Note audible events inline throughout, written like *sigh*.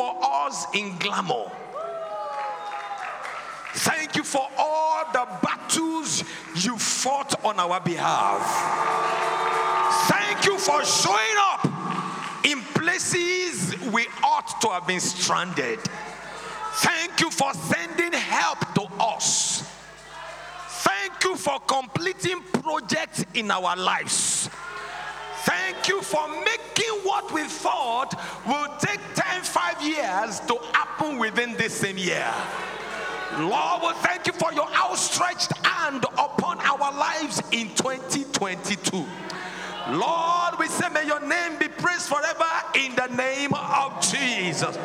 for us in glamour. Thank you for all the battles you fought on our behalf. Thank you for showing up in places we ought to have been stranded. Thank you for sending help to us. Thank you for completing projects in our lives. Thank you for making what we thought will take 10, 5 years to happen within this same year. Lord, we thank you for your outstretched hand upon our lives in 2022. Lord, we say, may your name be praised forever in the name of Jesus.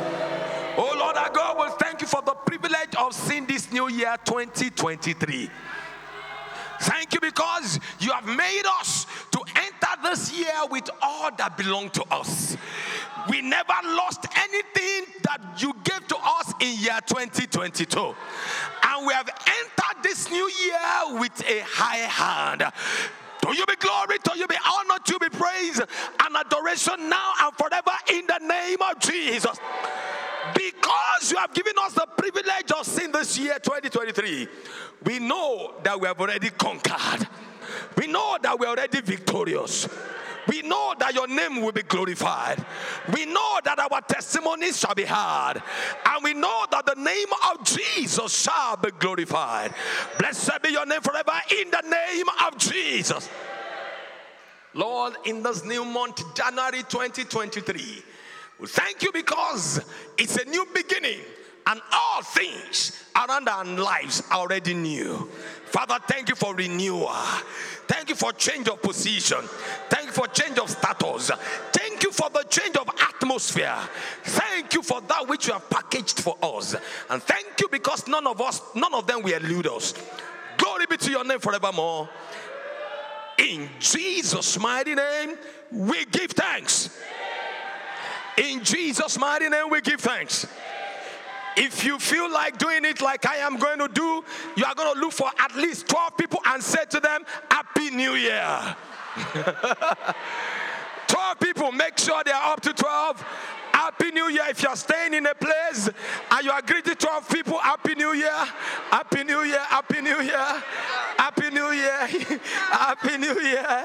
Oh Lord, our God, we thank you for the privilege of seeing this new year 2023. Thank you because you have made us to enter this year with all that belong to us. We never lost anything that you gave to us in year 2022. And we have entered this new year with a high hand. To you be glory, to you be honor, to be praise and adoration now and forever in the name of Jesus. Because you have given us the privilege of seeing this year 2023, we know that we have already conquered. We know that we're already victorious. We know that your name will be glorified. We know that our testimonies shall be heard. And we know that the name of Jesus shall be glorified. Blessed be your name forever in the name of Jesus. Lord, in this new month, January 2023, we thank you because it's a new beginning and all things around our lives are already new. Father, thank you for renewal. Thank you for change of position. Thank you for change of status. Thank you for the change of atmosphere. Thank you for that which you have packaged for us. And thank you because none of us, none of them will elude us. Glory be to your name forevermore. In Jesus' mighty name, we give thanks. In Jesus' mighty name, we give thanks. If you feel like doing it like I am going to do, you are going to look for at least 12 people and say to them, Happy New Year. *laughs* 12 people, make sure they are up to 12. Happy New Year. If you're staying in a place and you are greeting 12 people, Happy New Year. Happy New Year. Happy New Year. Happy New Year. *laughs* Happy New Year.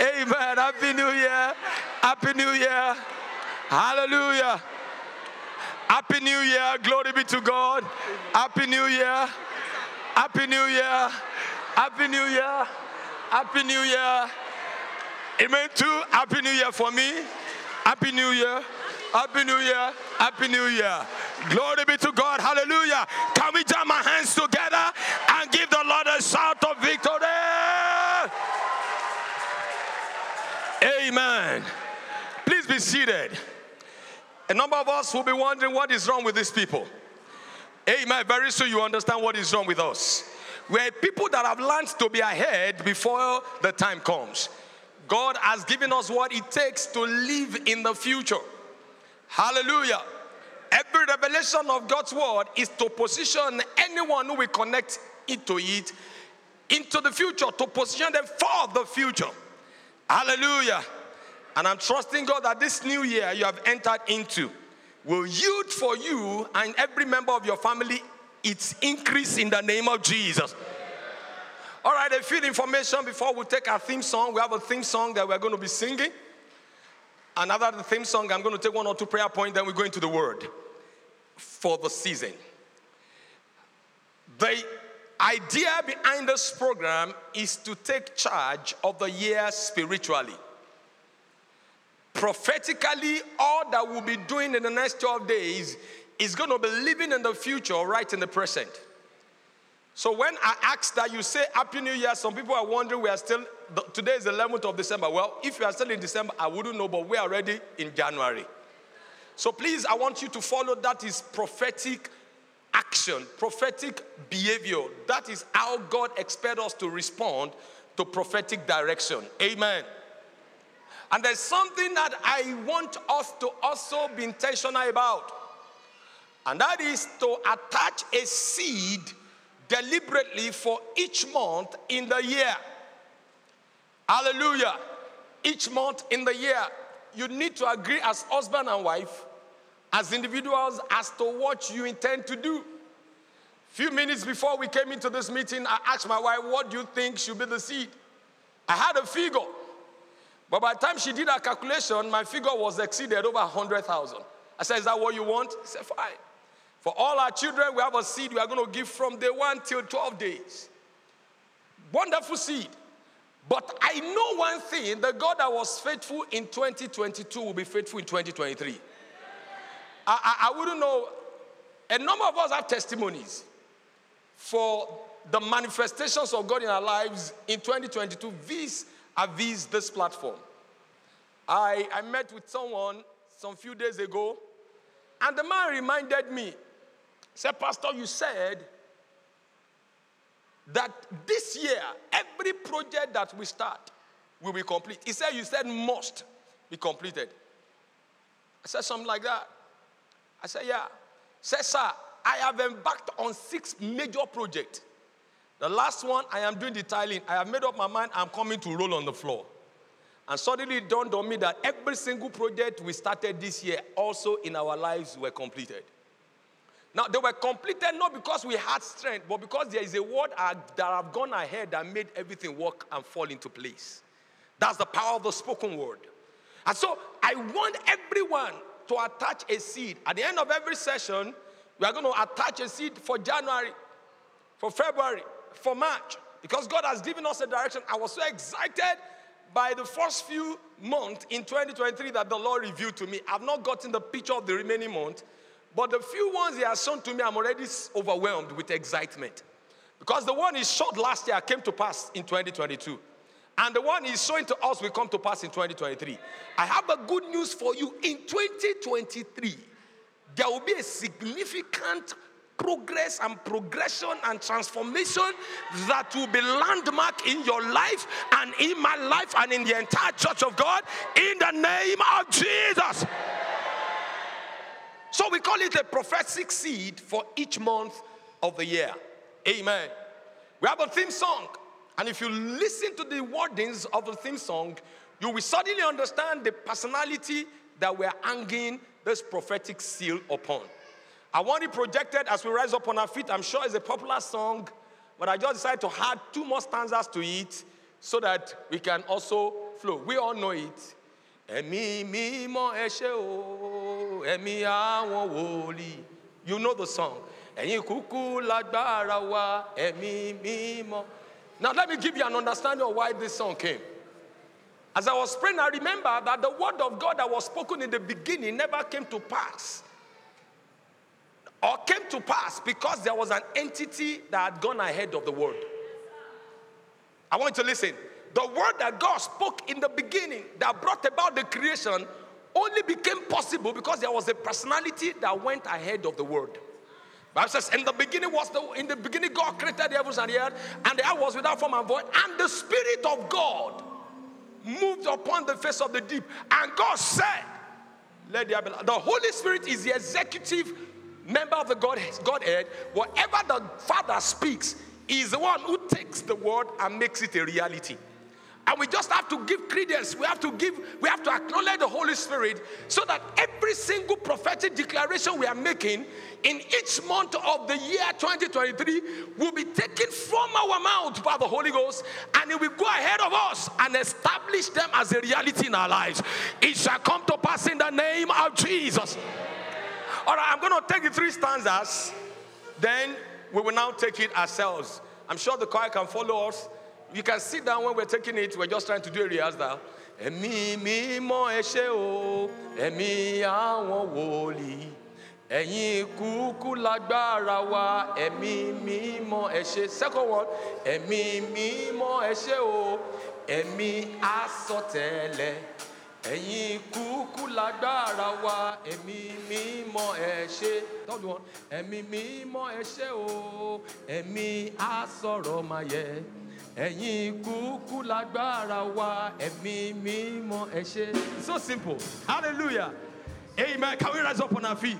Amen. Happy New Year. Happy New Year. Hallelujah. Happy New Year. Glory be to God. Happy New Year. Happy New Year. Happy New Year. Happy New Year. Amen. Too. Happy New Year for me. Happy New Year. Happy New Year. Happy New Year. Glory be to God. Hallelujah. Can we jam our hands together and give the Lord a shout of victory? Amen. Please be seated. A number of us will be wondering what is wrong with these people. Amen. Very soon you understand what is wrong with us. We're people that have learned to be ahead before the time comes. God has given us what it takes to live in the future. Hallelujah. Every revelation of God's word is to position anyone who will connect into it into the future, to position them for the future. Hallelujah. And I'm trusting God that this new year you have entered into will yield for you and every member of your family its increase in the name of Jesus. All right, a few information before we take our theme song. We have a theme song that we're going to be singing. Another the theme song, I'm going to take one or two prayer points, then we go into the word for the season. The idea behind this program is to take charge of the year spiritually. Prophetically, all that we'll be doing in the next 12 days is going to be living in the future right in the present. So when I ask that you say Happy New Year, some people are wondering we are still, today is the 11th of December. Well, if you are still in December, I wouldn't know, but we are already in January. So please, I want you to follow that is prophetic action, prophetic behavior. That is how God expects us to respond to prophetic direction. Amen. And there's something that I want us to also be intentional about, and that is to attach a seed deliberately for each month in the year. Hallelujah. Each month in the year, you need to agree as husband and wife, as individuals, as to what you intend to do. A few minutes before we came into this meeting, I asked my wife, What do you think should be the seed? I had a figure. But by the time she did her calculation, my figure was exceeded over 100,000. I said, Is that what you want? She said, Fine. For all our children, we have a seed we are going to give from day one till 12 days. Wonderful seed. But I know one thing the God that was faithful in 2022 will be faithful in 2023. I, I, I wouldn't know. A number of us have testimonies for the manifestations of God in our lives in 2022 vis a vis this platform. I, I met with someone some few days ago, and the man reminded me, said, Pastor, you said that this year, every project that we start will be complete. He said, You said must be completed. I said something like that. I said, Yeah. Said, Sir, I have embarked on six major projects. The last one, I am doing the tiling. I have made up my mind, I'm coming to roll on the floor. And suddenly it dawned on me that every single project we started this year, also in our lives, were completed. Now, they were completed not because we had strength, but because there is a word that have gone ahead that made everything work and fall into place. That's the power of the spoken word. And so I want everyone to attach a seed. At the end of every session, we are going to attach a seed for January, for February, for March, because God has given us a direction. I was so excited by the first few months in 2023 that the Lord revealed to me. I've not gotten the picture of the remaining month, but the few ones He has shown to me, I'm already overwhelmed with excitement. Because the one He showed last year came to pass in 2022. And the one He's showing to us will come to pass in 2023. I have a good news for you. In 2023, there will be a significant progress and progression and transformation that will be landmark in your life and in my life and in the entire church of God in the name of Jesus. So we call it a prophetic seed for each month of the year. Amen. We have a theme song, and if you listen to the wordings of the theme song, you will suddenly understand the personality that we're hanging this prophetic seal upon. I want it projected as we rise up on our feet. I'm sure it's a popular song, but I just decided to add two more stanzas to it so that we can also flow. We all know it. Ẹ̀mí mímọ́ ẹ ṣé o, ẹ̀mí àwọn wòlíì. You know the song. Ẹ̀yin kúkú lágbára wa, ẹ̀mí mímọ́. Now let me give you an understanding of why this song came. As I was praying, I remember that the word of God that was spoken in the beginning never came to pass. Or came to pass because there was an entity that had gone ahead of the word. I want you to listen. The word that God spoke in the beginning that brought about the creation only became possible because there was a personality that went ahead of the word. Bible says, in the beginning was the in the beginning God created the heavens and the earth, and the earth was without form and void, and the Spirit of God moved upon the face of the deep. And God said, Let there be. The Holy Spirit is the executive member of the Godhead. Godhead. Whatever the Father speaks, is the one who takes the word and makes it a reality. And we just have to give credence. We have to give, we have to acknowledge the Holy Spirit so that every single prophetic declaration we are making in each month of the year 2023 will be taken from our mouth by the Holy Ghost and it will go ahead of us and establish them as a reality in our lives. It shall come to pass in the name of Jesus. All right, I'm going to take the three stanzas, then we will now take it ourselves. I'm sure the choir can follow us. You can sit down when we're taking it. We're just trying to do a rehearsal. Ẹ̀mí mímọ́ ẹ ṣé o, ẹ̀mí àwọn wòlíì. Ẹ̀yin kúkú lágbára wa, ẹ̀mí mímọ́ ẹ ṣé. Second one, ẹ̀mí mímọ́ ẹ ṣé o, ẹ̀mí asọ̀tẹ̀lẹ̀. Ẹ̀yin kúkú lágbára wa, ẹ̀mí mímọ́ ẹ ṣé. Third one, ẹ̀mí mímọ́ ẹ ṣé o, ẹ̀mí asọ̀rọ̀mayẹ. Ẹ̀yin kúkú lágbára wa, ẹ̀mí mímọ́ ẹ ṣé. So simple. Hallelujah. Amen. Can we rise up on our feet?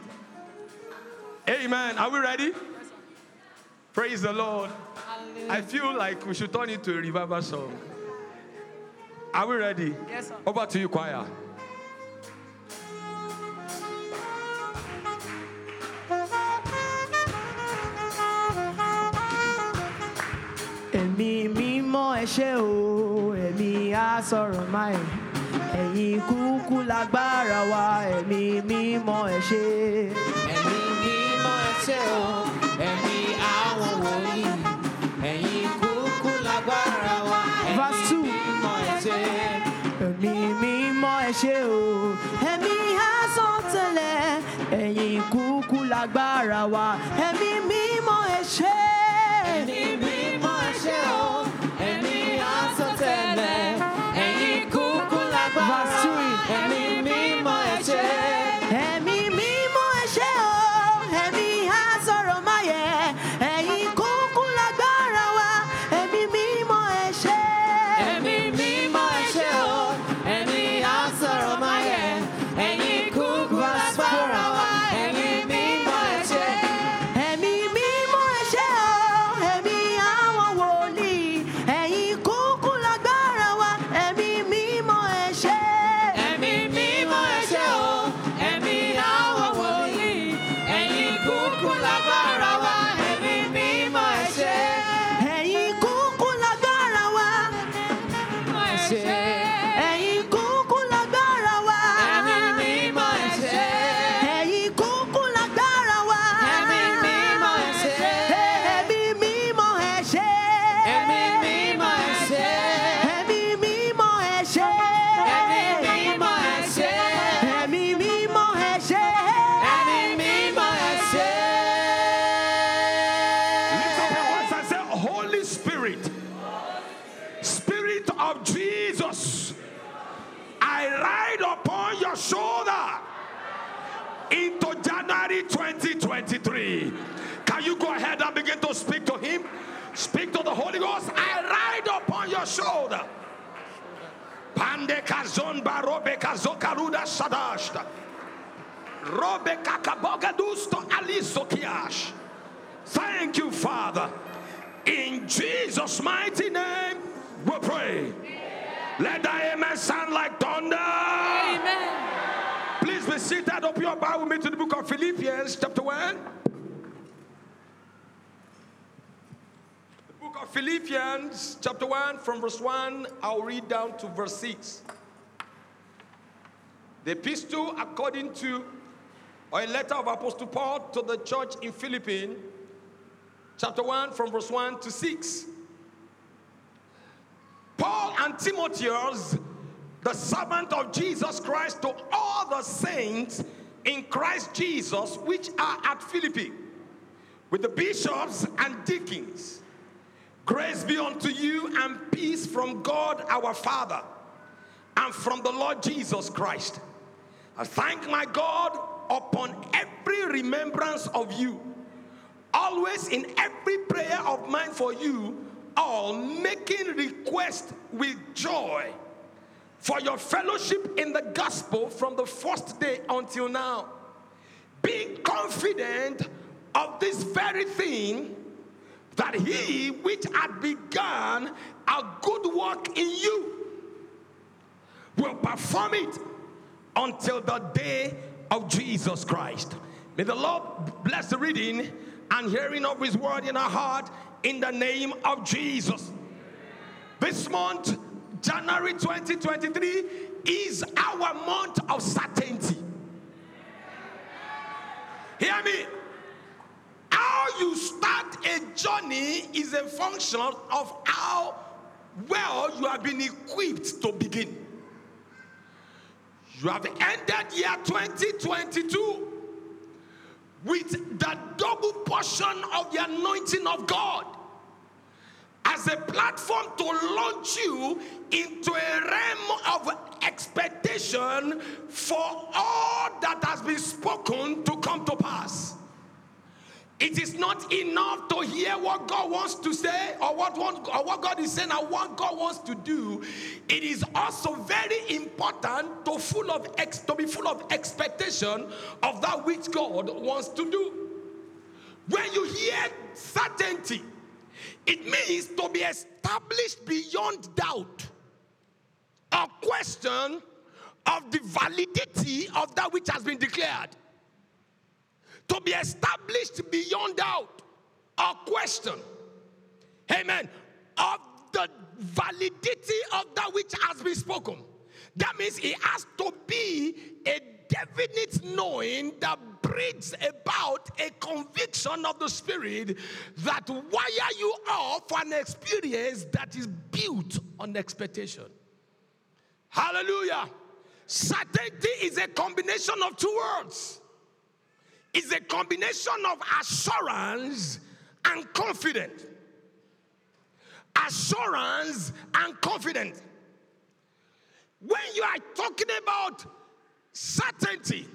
Amen. Are we ready? Praise the Lord. I feel like we should turn it to a revival song. Are we ready? Yes, sir. Over to you, choir. Ẹ̀mí mímọ́ ẹ ṣé o, ẹ̀mí á sọ̀rọ̀ máa ẹ̀. Ẹ̀yin kúkú lágbára wa, ẹ̀mí mímọ́ ẹ ṣé. Ẹ̀mí mímọ́ ẹ ṣé o, ẹ̀mí àwọn wòlíì, ẹ̀yin kúkú lágbára wa. Ẹ̀mí Ṣé. Ẹ̀mí mímọ́ ẹ ṣé o, ẹ̀mí á sọ tẹ́lẹ̀. Ẹ̀yin kúkú lágbára wa, ẹ̀mí mímọ́ ẹ ṣé. Barobe kazokaruda sadashta. Robe kakabogadusto alisokiash. Thank you, Father. In Jesus' mighty name, we pray. Let the amen sound like thunder. Amen. Please be seated. Open your Bible with me to the book of Philippians, chapter 1. The book of Philippians, chapter 1, from verse 1, I'll read down to verse 6. The epistle, according to, or a letter of Apostle Paul to the church in Philippines, chapter 1, from verse 1 to 6. Paul and Timotheus, the servant of Jesus Christ, to all the saints in Christ Jesus which are at Philippi, with the bishops and deacons. Grace be unto you and peace from God our Father and from the Lord Jesus Christ. I thank my God upon every remembrance of you, always in every prayer of mine for you, all making request with joy for your fellowship in the gospel from the first day until now. Being confident of this very thing, that he which had begun a good work in you will perform it until the day of Jesus Christ. May the Lord bless the reading and hearing of his word in our heart in the name of Jesus. This month, January 2023, is our month of certainty. Hear me. How you start a journey is a function of how well you have been equipped to begin. You have ended year 2022 with the double portion of the anointing of God as a platform to launch you into a realm of expectation for all that has been spoken to come to pass. It is not enough to hear what God wants to say or what, want, or what God is saying or what God wants to do. It is also very important to, full of ex, to be full of expectation of that which God wants to do. When you hear certainty, it means to be established beyond doubt. Or question of the validity of that which has been declared to be established beyond doubt or question. Amen. Of the validity of that which has been spoken. That means it has to be a definite knowing that brings about a conviction of the spirit that wire you off for an experience that is built on expectation. Hallelujah. Certainty is a combination of two words. It's a combination of assurance and confidence. Assurance and confidence. When you are talking about certainty,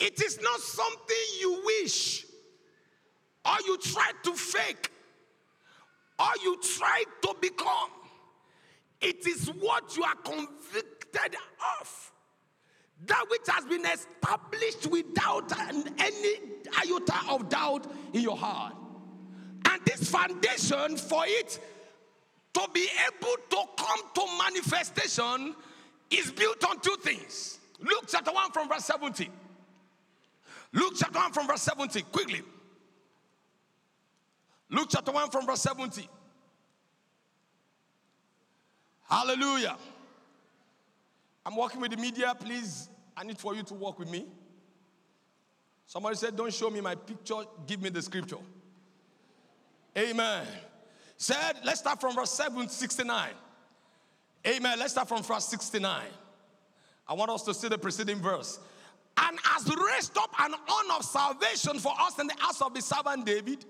it is not something you wish or you try to fake or you try to become. It is what you are convicted of. That which has been established without any iota of doubt in your heart. And this foundation for it to be able to come to manifestation is built on two things. Luke chapter 1 from verse 17. Luke chapter 1 from verse 17. Quickly. Luke chapter 1 from verse 17. Hallelujah. I'm working with the media. Please, I need for you to work with me. Somebody said, Don't show me my picture, give me the scripture. Amen. Said, let's start from verse 769. Amen. Let's start from verse 69. I want us to see the preceding verse. And has raised up an honor of salvation for us in the house of his servant David.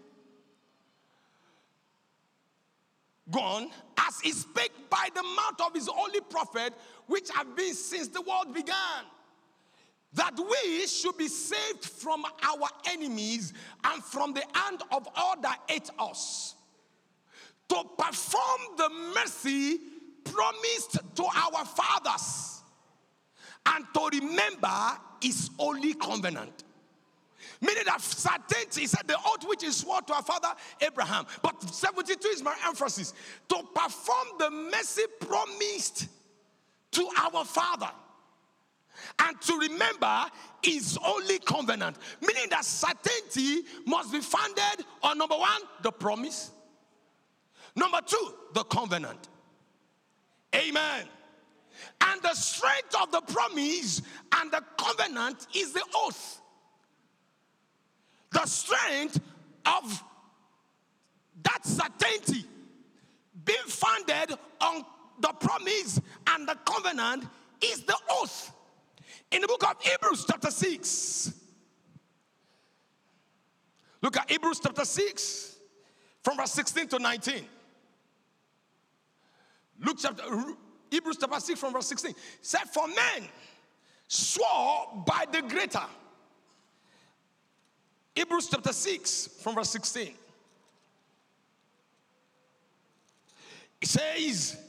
Gone, as he spake by the mouth of his holy prophet, which have been since the world began that we should be saved from our enemies and from the hand of all that hate us, to perform the mercy promised to our fathers, and to remember his holy covenant. Meaning that certainty, he said the oath which is sworn to our father Abraham. But 72 is my emphasis. To perform the mercy promised to our father and to remember his only covenant. Meaning that certainty must be founded on number one, the promise. Number two, the covenant. Amen. And the strength of the promise and the covenant is the oath. The strength of that certainty being founded on the promise and the covenant is the oath. In the book of Hebrews, chapter 6, look at Hebrews chapter 6, from verse 16 to 19. Luke chapter, Hebrews chapter 6, from verse 16. Said, For men swore by the greater. Hebrews chapter 6, from verse 16. It says,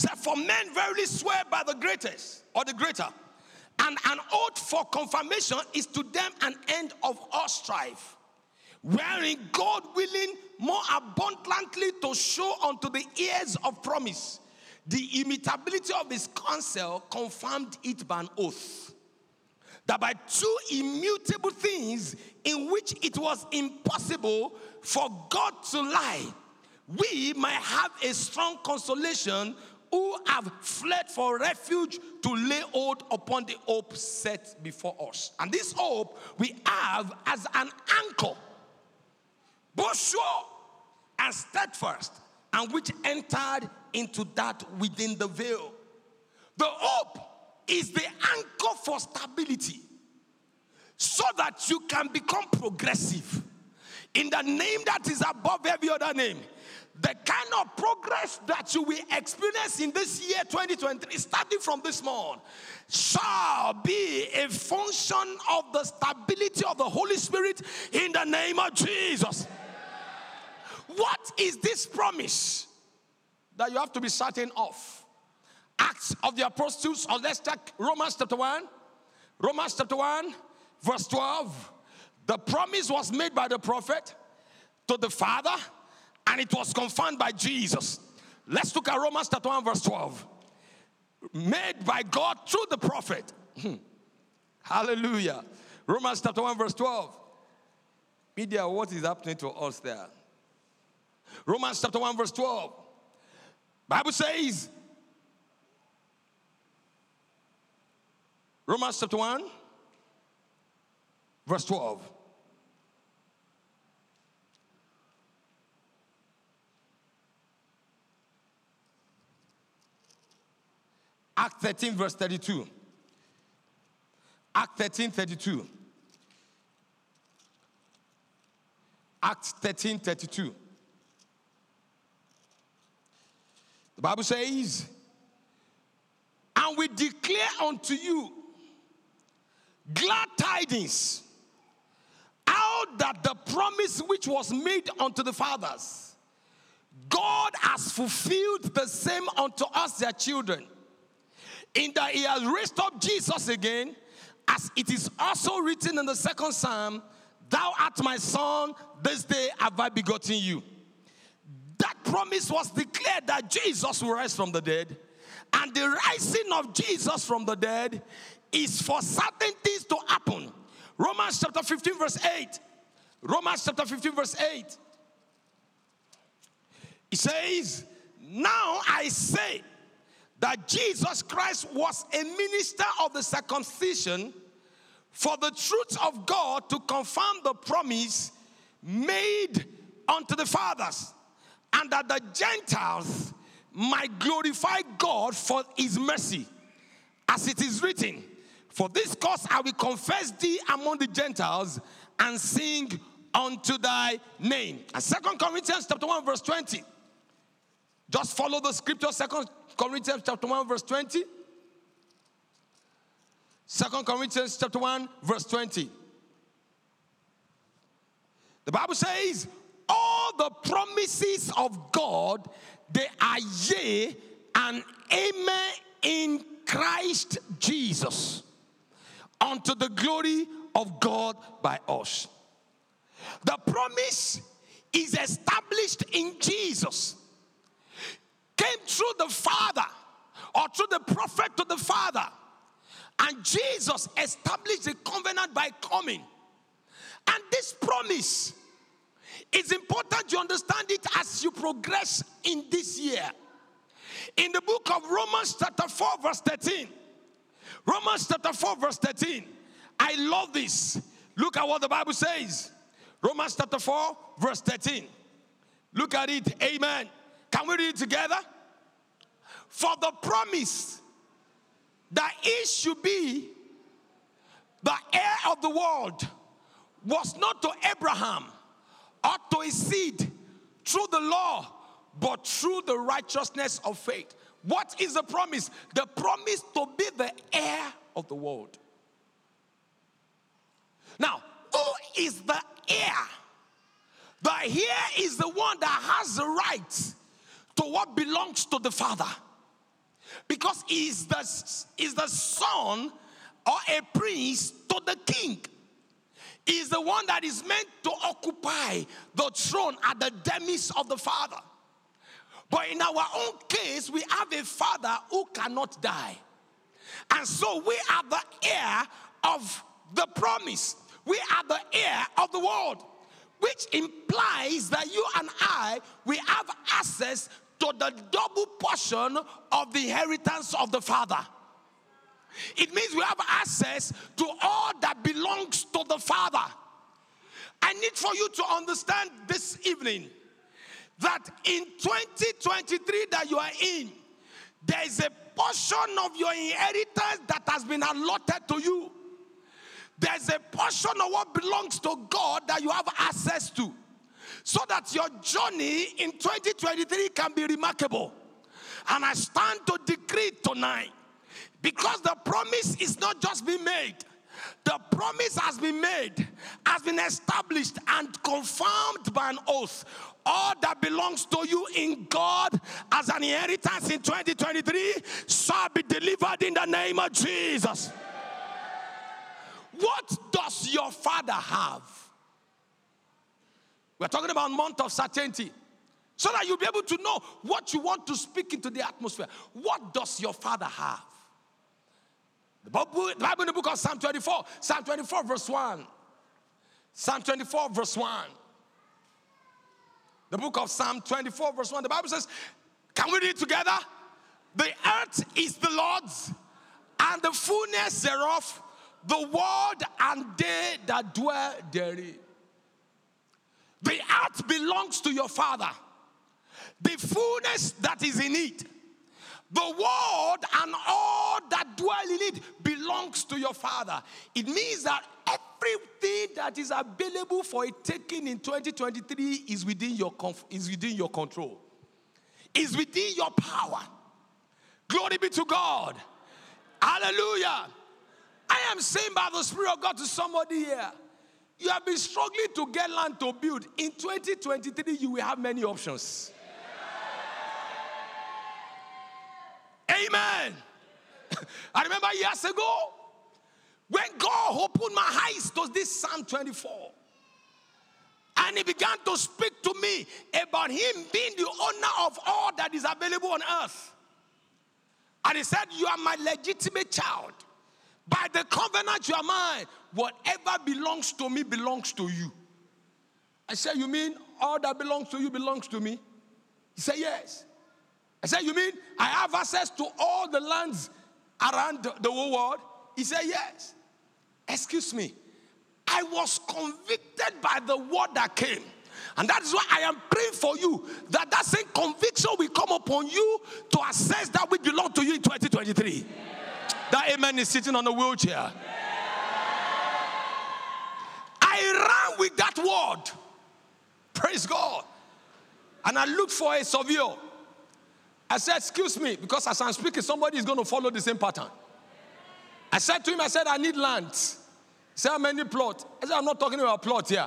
said, For men verily swear by the greatest or the greater, and an oath for confirmation is to them an end of all strife, wherein God willing more abundantly to show unto the ears of promise the immutability of his counsel confirmed it by an oath. That by two immutable things in which it was impossible for God to lie, we might have a strong consolation who have fled for refuge to lay hold upon the hope set before us. And this hope we have as an anchor, both sure and steadfast, and which entered into that within the veil. The hope is the anchor for stability so that you can become progressive in the name that is above every other name the kind of progress that you will experience in this year 2023, starting from this month, shall be a function of the stability of the Holy Spirit in the name of Jesus. What is this promise that you have to be certain of? Acts of the Apostles, or let's take Romans chapter 1. Romans chapter 1, verse 12. The promise was made by the prophet to the Father and it was confirmed by Jesus. Let's look at Romans chapter 1, verse 12. Made by God through the prophet. Hmm. Hallelujah. Romans chapter 1, verse 12. Media, what is happening to us there? Romans chapter 1, verse 12. Bible says, Romans chapter 1, verse 12. Act 13, verse 32. Act 13, 32. Act 13, 32. The Bible says, And we declare unto you glad tidings, how that the promise which was made unto the fathers, God has fulfilled the same unto us, their children in that he has raised up Jesus again, as it is also written in the second psalm, Thou art my son, this day have I begotten you. That promise was declared that Jesus will rise from the dead, and the rising of Jesus from the dead is for certain things to happen. Romans chapter 15, verse 8. Romans chapter 15, verse 8. It says, Now I say, that Jesus Christ was a minister of the circumcision for the truth of God to confirm the promise made unto the fathers, and that the Gentiles might glorify God for his mercy. As it is written, For this cause I will confess thee among the Gentiles and sing unto thy name. And Second Corinthians chapter 1, verse 20. Just follow the scripture, Second Corinthians chapter 1, verse 20. Second Corinthians chapter 1, verse 20. The Bible says, all the promises of God, they are yea and amen in Christ Jesus unto the glory of God by us. The promise is established in Jesus came through the Father or through the prophet to the Father. And Jesus established the covenant by coming. And this promise is important you understand it as you progress in this year. In the book of Romans, chapter 4, verse 13. Romans chapter 4, verse 13. I love this. Look at what the Bible says. Romans chapter 4, verse 13. Look at it. Amen. Can we read it together? For the promise that he should be the heir of the world was not to Abraham or to his seed through the law, but through the righteousness of faith. What is the promise? The promise to be the heir of the world. Now, who is the heir? The heir is the one that has the right to what belongs to the Father. Because he's the, he's the son or a prince to the king. Is the one that is meant to occupy the throne at the demise of the Father. But in our own case, we have a Father who cannot die. And so we are the heir of the promise. We are the heir of the world, which implies that you and I, we have access to the double portion of the inheritance of the Father. It means we have access to all that belongs to the Father. I need for you to understand this evening that in 2023 that you are in, there is a portion of your inheritance that has been allotted to you. There's a portion of what belongs to God that you have access to so that your journey in 2023 can be remarkable. And I stand to decree tonight because the promise is not just being made, the promise has been made, has been established, and confirmed by an oath. All that belongs to you in God as an inheritance in 2023 shall be delivered in the name of Jesus. What does your father have? We're talking about month of certainty. So that you'll be able to know what you want to speak into the atmosphere. What does your father have? The Bible, the Bible in the book of Psalm 24, Psalm 24, verse 1. Psalm 24, verse 1. The book of Psalm 24, verse 1. The Bible says, Can we read together? The earth is the Lord's, and the fullness thereof, the world and they that dwell therein. The earth belongs to your father, the fullness that is in it. The world and all that dwell in it belongs to your father. It means that everything that is available for a taking in 2023 is within your, is within your control, is within your power. Glory be to God. Hallelujah. I am saying by the Spirit of God to somebody here. You have been struggling to get land to build. In 2023, you will have many options. Amen. *laughs* I remember years ago when God opened my eyes to this Psalm 24. And he began to speak to me about him being the owner of all that is available on earth. And he said, You are my legitimate child. By the covenant you are mine, whatever belongs to me belongs to you. I said, You mean all that belongs to you belongs to me? He said, Yes. I said, You mean I have access to all the lands around the, whole world? He said, Yes. Excuse me. I was convicted by the word that came. And that is why I am praying for you that that same conviction will come upon you to assess that which belongs to you in 2023. That amen is sitting on a wheelchair. I ran with that word. Praise God. And I looked for a surveyor. I said, Excuse me, because as I'm speaking, somebody is going to follow the same pattern. I said to him, I said, I need land. He said, How many plot? I said, I'm not talking about plot here.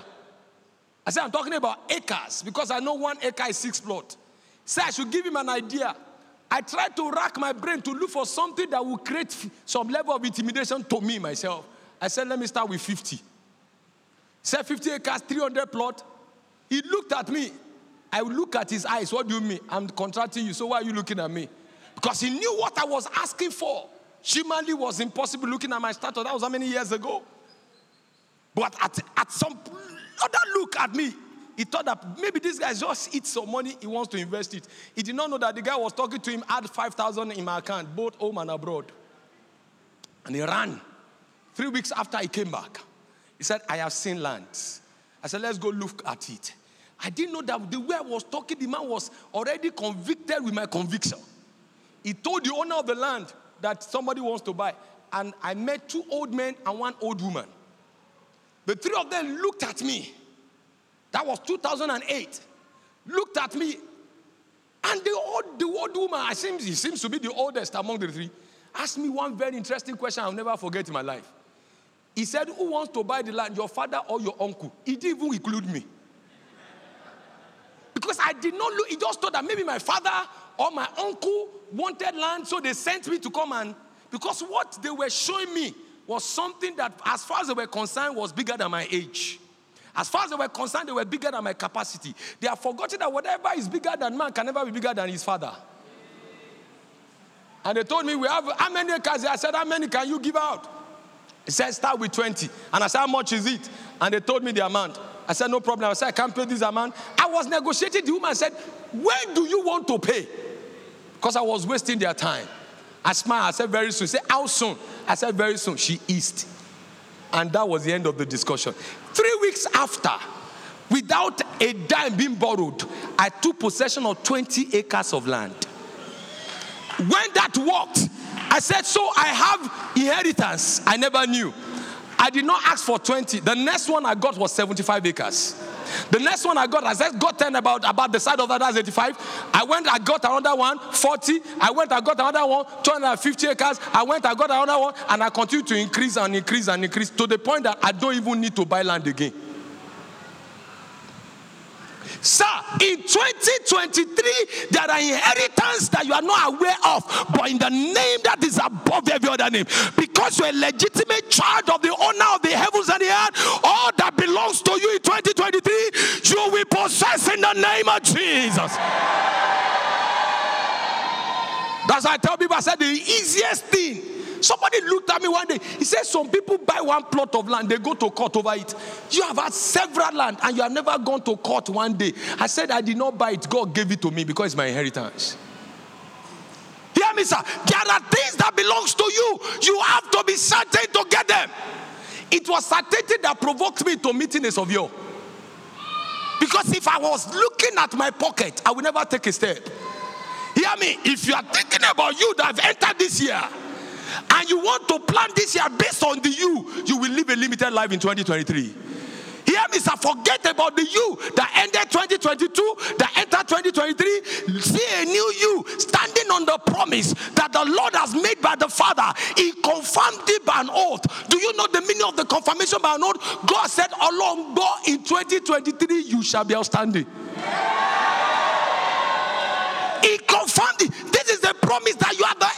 I said, I'm talking about acres because I know one acre is six plot. He said, I should give him an idea. I tried to rack my brain to look for something that will create some level of intimidation to me, myself. I said, Let me start with 50. Said, 50 acres, 300 plot. He looked at me. I look at his eyes. What do you mean? I'm contracting you. So why are you looking at me? Because he knew what I was asking for. Humanly was impossible looking at my status. That was how many years ago? But at, at some other look at me, he thought that maybe this guy just eats some money, he wants to invest it. He did not know that the guy was talking to him, had 5,000 in my account, both home and abroad. And he ran. Three weeks after he came back, he said, I have seen lands. I said, let's go look at it. I didn't know that the way I was talking, the man was already convicted with my conviction. He told the owner of the land that somebody wants to buy. And I met two old men and one old woman. The three of them looked at me. That was 2008. Looked at me. And the old, the old woman, I seem, he seems to be the oldest among the three, asked me one very interesting question I'll never forget in my life. He said, Who wants to buy the land, your father or your uncle? He didn't even include me. Because I did not look, he just thought that maybe my father or my uncle wanted land, so they sent me to come and, because what they were showing me was something that, as far as they were concerned, was bigger than my age. As far as they were concerned, they were bigger than my capacity. They have forgotten that whatever is bigger than man can never be bigger than his father. And they told me, We have how many acres? I said, How many can you give out? He said, Start with 20. And I said, How much is it? And they told me the amount. I said, No problem. I said, I can't pay this amount. I was negotiating. The woman said, When do you want to pay? Because I was wasting their time. I smiled. I said, Very soon. She said, How soon? I said, Very soon. She eased. And that was the end of the discussion. Three weeks after, without a dime being borrowed, I took possession of 20 acres of land. When that worked, I said, So I have inheritance. I never knew. I did not ask for 20. The next one I got was 75 acres. The next one I got, I said, got 10 about, about the side of that, that's 85. I went, I got another one, 40. I went, I got another one, 250 acres. I went, I got another one, and I continued to increase and increase and increase to the point that I don't even need to buy land again. Sir, in 2023, there are inheritance that you are not aware of, but in the name that is above every other name, because you're a legitimate child of the owner of the heavens and the earth, all that belongs to you in 2023, you will possess in the name of Jesus. That's why I tell people, I said the easiest thing. Somebody looked at me one day. He said, Some people buy one plot of land, they go to court over it. You have had several land and you have never gone to court one day. I said, I did not buy it. God gave it to me because it's my inheritance. Hear me, sir. There are things that belongs to you. You have to be certain to get them. It was certainty that provoked me to meeting of surveyor. Because if I was looking at my pocket, I would never take a step. Hear me. If you are thinking about you that have entered this year and you want to plan this year based on the you, you will live a limited life in 2023. Hear me, sir. Forget about the you that ended 2022, that entered 2023. See a new you standing on the promise that the Lord has made by the Father. He confirmed it by an oath. Do you know the meaning of the confirmation by an oath? God said, Along, go in 2023, you shall be outstanding. He confirmed it. This is the promise that you are the.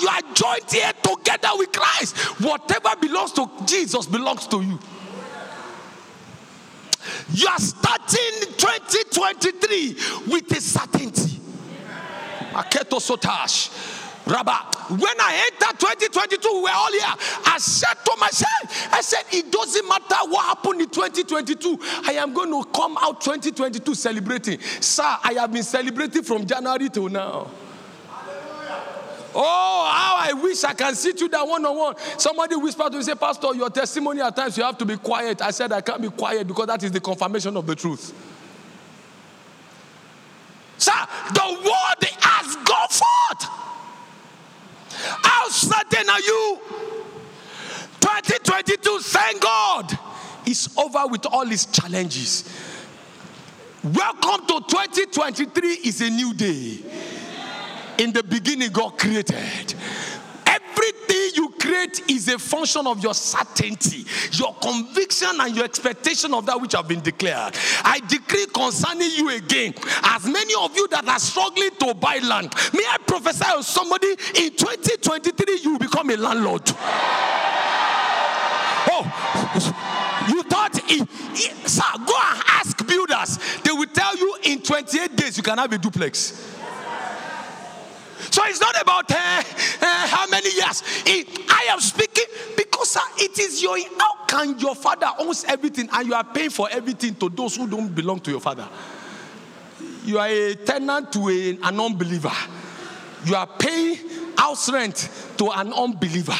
You are joined here together with Christ. Whatever belongs to Jesus belongs to you. You are starting 2023 with a certainty. Aketo Sotash. Rabba, when I entered 2022, we were all here. I said to myself, I said, it doesn't matter what happened in 2022. I am going to come out 2022 celebrating. Sir, I have been celebrating from January till now. Oh, how I wish I can sit you down one on one. Somebody whispered to me, say, Pastor, your testimony at times you have to be quiet. I said, I can't be quiet because that is the confirmation of the truth. Sir, the word has gone forth. How certain are you? 2022, thank God, is over with all its challenges. Welcome to 2023 is a new day. In the beginning, God created. Everything you create is a function of your certainty, your conviction, and your expectation of that which have been declared. I decree concerning you again, as many of you that are struggling to buy land, may I prophesy on somebody in 2023 you will become a landlord. Oh, you thought, it, it, sir, go and ask builders. They will tell you in 28 days you can have a duplex. So it's not about uh, uh, how many years. It, I am speaking because it is your. How can your father owns everything and you are paying for everything to those who don't belong to your father? You are a tenant to a, an unbeliever. You are paying house rent to an unbeliever.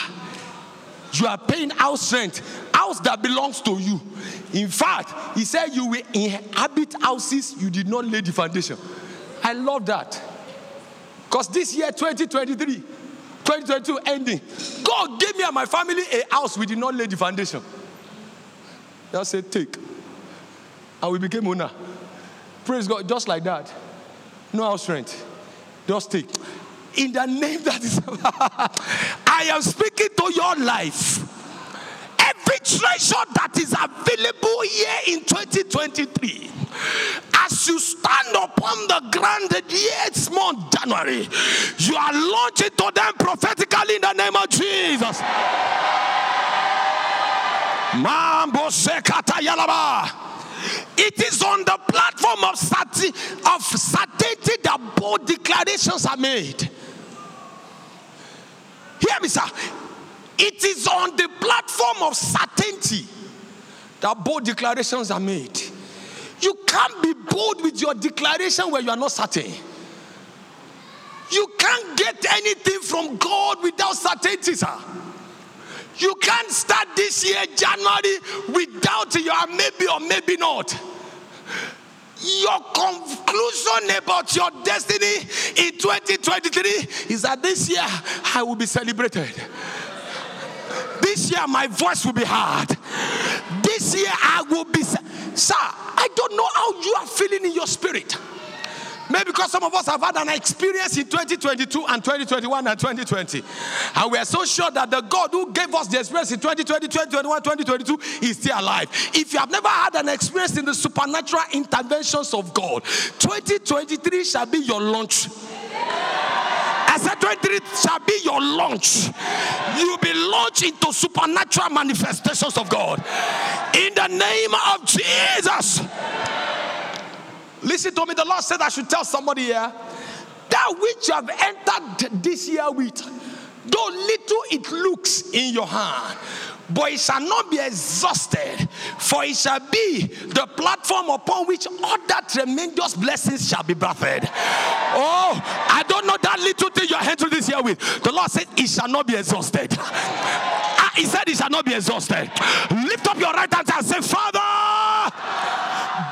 You are paying house rent, house that belongs to you. In fact, he said you will inhabit houses you did not lay the foundation. I love that. Because this year, 2023, 2022 ending, God gave me and my family a house we did not lay the foundation. Just said, take. And we became owner. Praise God, just like that. No house rent. Just take. In the name that is, *laughs* I am speaking to your life. Treasure that is available here in 2023 as you stand upon the ground the 8th month, January, you are launching to them prophetically in the name of Jesus. Mambo yalaba. It is on the platform of, certi- of certainty that bold declarations are made. Hear me, sir. It is on the platform of certainty that bold declarations are made. You can't be bold with your declaration where you are not certain. You can't get anything from God without certainty, sir. You can't start this year, January, without your maybe or maybe not. Your conclusion about your destiny in 2023 is that this year I will be celebrated. This year my voice will be heard. This year I will be. Sir, I don't know how you are feeling in your spirit. Maybe because some of us have had an experience in 2022 and 2021 and 2020. And we are so sure that the God who gave us the experience in 2020, 2021, 2022 is still alive. If you have never had an experience in the supernatural interventions of God, 2023 shall be your launch. I said 23 shall be your launch. You'll be launched into supernatural manifestations of God. In the name of Jesus. Listen to me. The Lord said I should tell somebody here that which you have entered this year with, though little it looks in your hand, but it shall not be exhausted, for it shall be the platform upon which other tremendous blessings shall be birthed. Oh, I don't know that little thing you're entering this year with. The Lord said it shall not be exhausted. *laughs* Ah, he said it shall not be exhausted. Lift up your right hand and say, Father,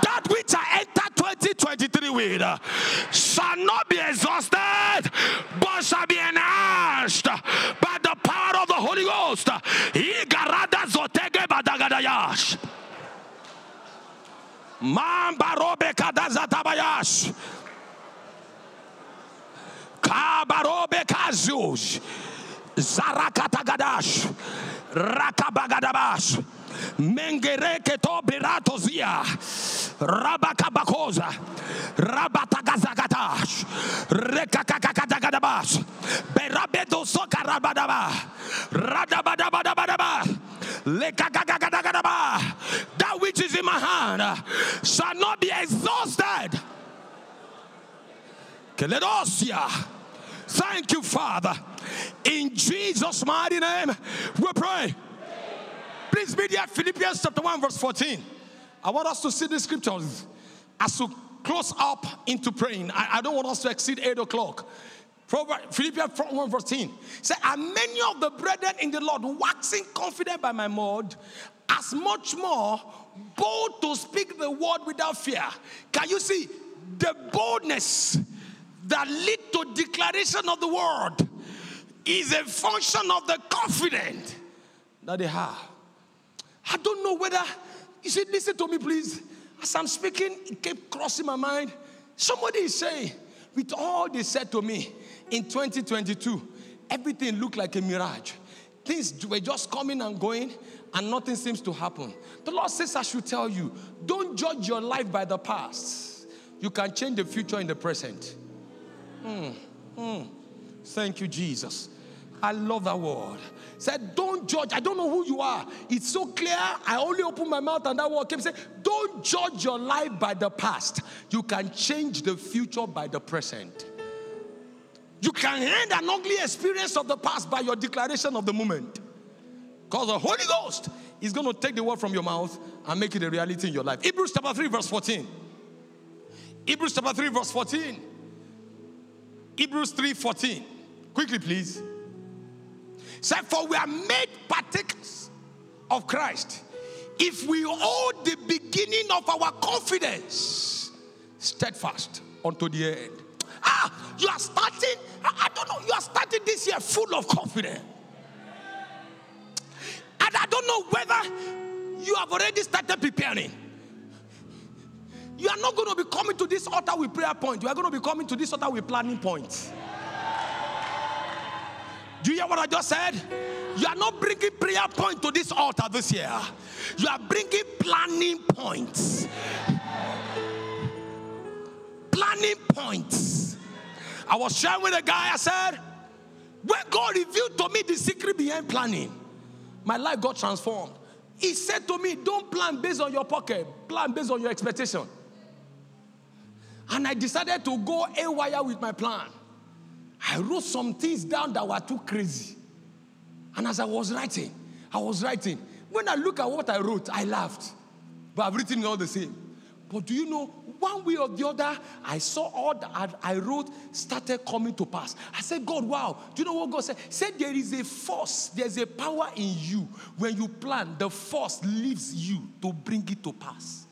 that which I enter 2023 with uh, shall not be exhausted, but shall be enhanced by the power of the Holy Ghost. Igarada zotege badagadayash. Mambarobe kadazatabayash. Kabarobe kazuj. Zarakatagadash. Rakabagadabash. Mengereke to beratozia. Rabakabakoza. Rabatagazagatash. Rekakakakadagadabash. Berabedo sokarabadaba. Radabadabadabadaba. Lekakakakadagadaba. That which is in my hand shall not be exhausted. Keledosia. Thank you, Father. In Jesus' mighty name, we pray. Please be there, Philippians chapter 1, verse 14. I want us to see the scriptures as to close up into praying. I, I don't want us to exceed 8 o'clock. Philippians 1 verse 10 said, And many of the brethren in the Lord, waxing confident by my word, as much more bold to speak the word without fear. Can you see the boldness that lead to declaration of the word is a function of the confidence that they have. I don't know whether you should listen to me, please. As I'm speaking, it kept crossing my mind. Somebody is saying, with all they said to me in 2022, everything looked like a mirage. Things were just coming and going, and nothing seems to happen. The Lord says, I should tell you, don't judge your life by the past. You can change the future in the present. Mm, mm. Thank you, Jesus. I love that word. Said, don't judge. I don't know who you are. It's so clear. I only open my mouth and that word came. Say, don't judge your life by the past. You can change the future by the present. You can end an ugly experience of the past by your declaration of the moment. Because the Holy Ghost is going to take the word from your mouth and make it a reality in your life. Hebrews chapter 3, verse 14. Hebrews chapter 3, verse 14. Hebrews 3 14. Quickly, please. Say, for we are made partakers of Christ if we hold the beginning of our confidence steadfast unto the end. Ah, you are starting, I, I don't know, you are starting this year full of confidence. And I don't know whether you have already started preparing. You are not going to be coming to this altar with prayer point. You are going to be coming to this altar with planning points. Do you hear what I just said? You are not bringing prayer point to this altar this year. You are bringing planning points. Planning points. I was sharing with a guy, I said, when God revealed to me the secret behind planning, my life got transformed. He said to me, Don't plan based on your pocket, plan based on your expectation. And I decided to go a wire with my plan. I wrote some things down that were too crazy. And as I was writing, I was writing. When I look at what I wrote, I laughed. But I've written it all the same. But do you know, one way or the other, I saw all that I wrote started coming to pass. I said, God, wow. Do you know what God said? Said there is a force, there's a power in you. When you plan, the force leaves you to bring it to pass.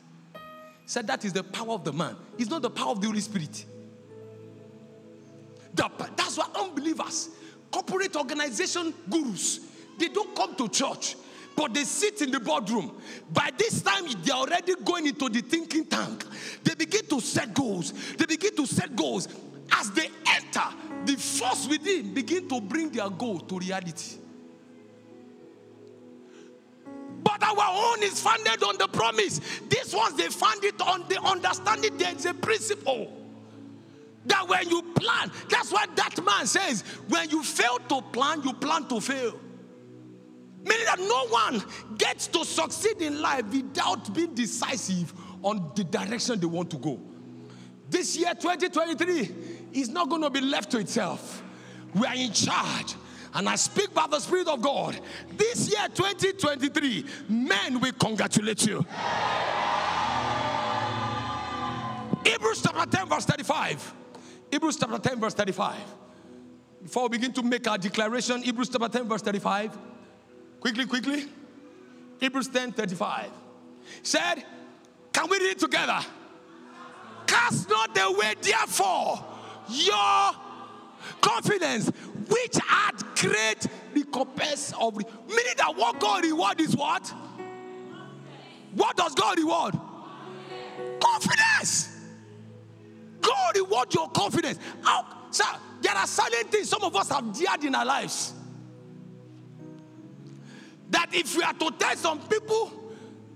Said that is the power of the man. It's not the power of the Holy Spirit. The, that's why unbelievers, corporate organization gurus, they don't come to church, but they sit in the boardroom. By this time, they're already going into the thinking tank. They begin to set goals. They begin to set goals. As they enter, the force within begin to bring their goal to reality. But our own is founded on the promise. These ones, they found it on the understanding there is a principle. That when you plan, that's what that man says. When you fail to plan, you plan to fail. Meaning that no one gets to succeed in life without being decisive on the direction they want to go. This year, 2023, is not going to be left to itself. We are in charge. And I speak by the Spirit of God. This year, 2023, men will congratulate you. Hebrews chapter 10, verse 35. Hebrews chapter 10, verse 35. Before we begin to make our declaration, Hebrews chapter 10, verse 35. Quickly, quickly. Hebrews 10, 35. Said, Can we read it together? Cast not away, therefore, your confidence, which had great recompense of. re- Meaning that what God reward is what? What does God reward? Confidence. God reward your confidence. How, sir, there are certain things some of us have dared in our lives. That if we are to tell some people,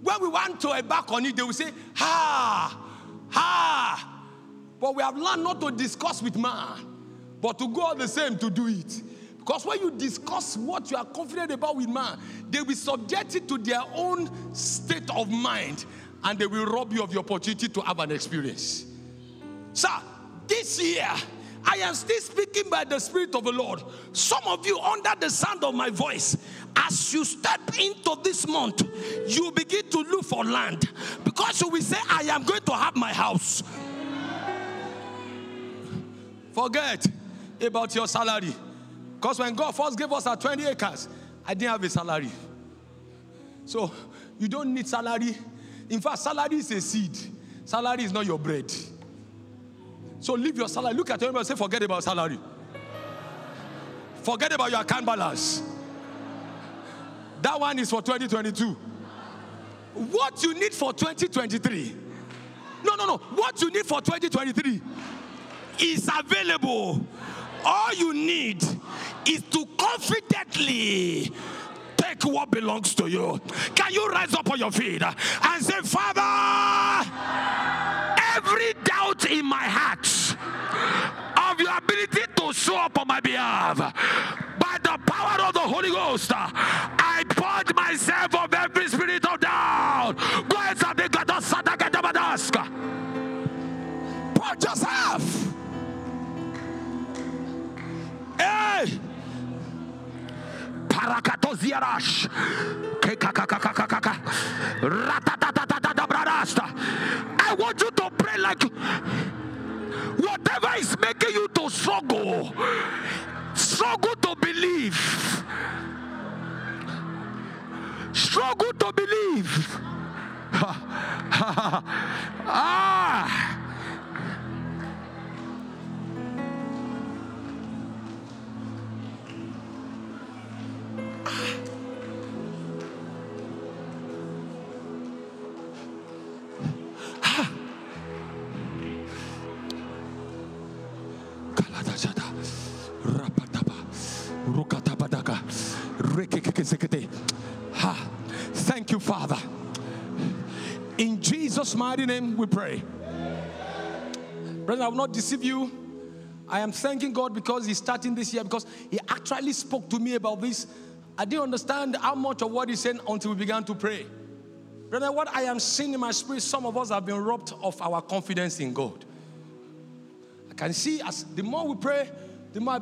when we want to embark on it, they will say, ha, ha. But we have learned not to discuss with man, but to go all the same to do it. Because when you discuss what you are confident about with man, they will subject it to their own state of mind and they will rob you of the opportunity to have an experience. Sir, this year, I am still speaking by the Spirit of the Lord. Some of you, under the sound of my voice, as you step into this month, you begin to look for land because you will say, I am going to have my house. Forget about your salary. Because when God first gave us our 20 acres, I didn't have a salary. So you don't need salary. In fact, salary is a seed. Salary is not your bread. So leave your salary. Look at your and say, forget about salary. Forget about your account balance. That one is for 2022. What you need for 2023? No, no, no. What you need for 2023 is available. All you need is to confidently take what belongs to you. Can you rise up on your feet and say, Father, every doubt in my heart of your ability to show up on my behalf, by the power of the Holy Ghost, I purge myself of every spirit of doubt. Go ahead, Badaska. Purge yourself. Hey! Parakatoziarash. Kekakakakakaka. Ratatatatatatabradasta. I want you to pray like whatever is making you to struggle, struggle to believe. Struggle to believe. *laughs* ah. Ha. Thank you, Father. In Jesus' mighty name we pray. Brother, I will not deceive you. I am thanking God because He's starting this year because He actually spoke to me about this. I didn't understand how much of what He said until we began to pray. Brother, what I am seeing in my spirit, some of us have been robbed of our confidence in God. Can see as the more we pray, the more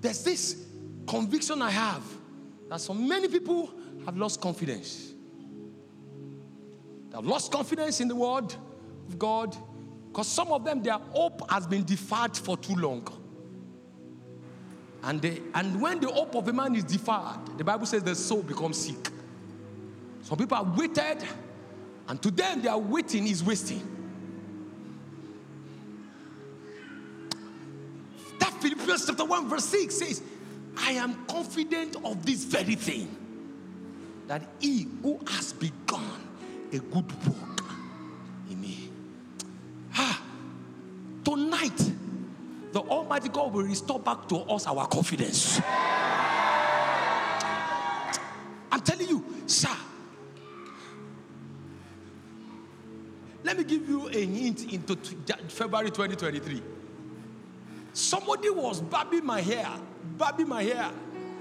there's this conviction I have that so many people have lost confidence. They have lost confidence in the word of God because some of them, their hope has been deferred for too long. And, they, and when the hope of a man is deferred, the Bible says the soul becomes sick. Some people are waited, and to them, their waiting is wasting. Philippians chapter 1, verse 6 says, I am confident of this very thing that he who has begun a good work in me. Ah, tonight, the Almighty God will restore back to us our confidence. I'm telling you, sir. Let me give you a hint into February 2023. Somebody was barbing my hair, barbing my hair.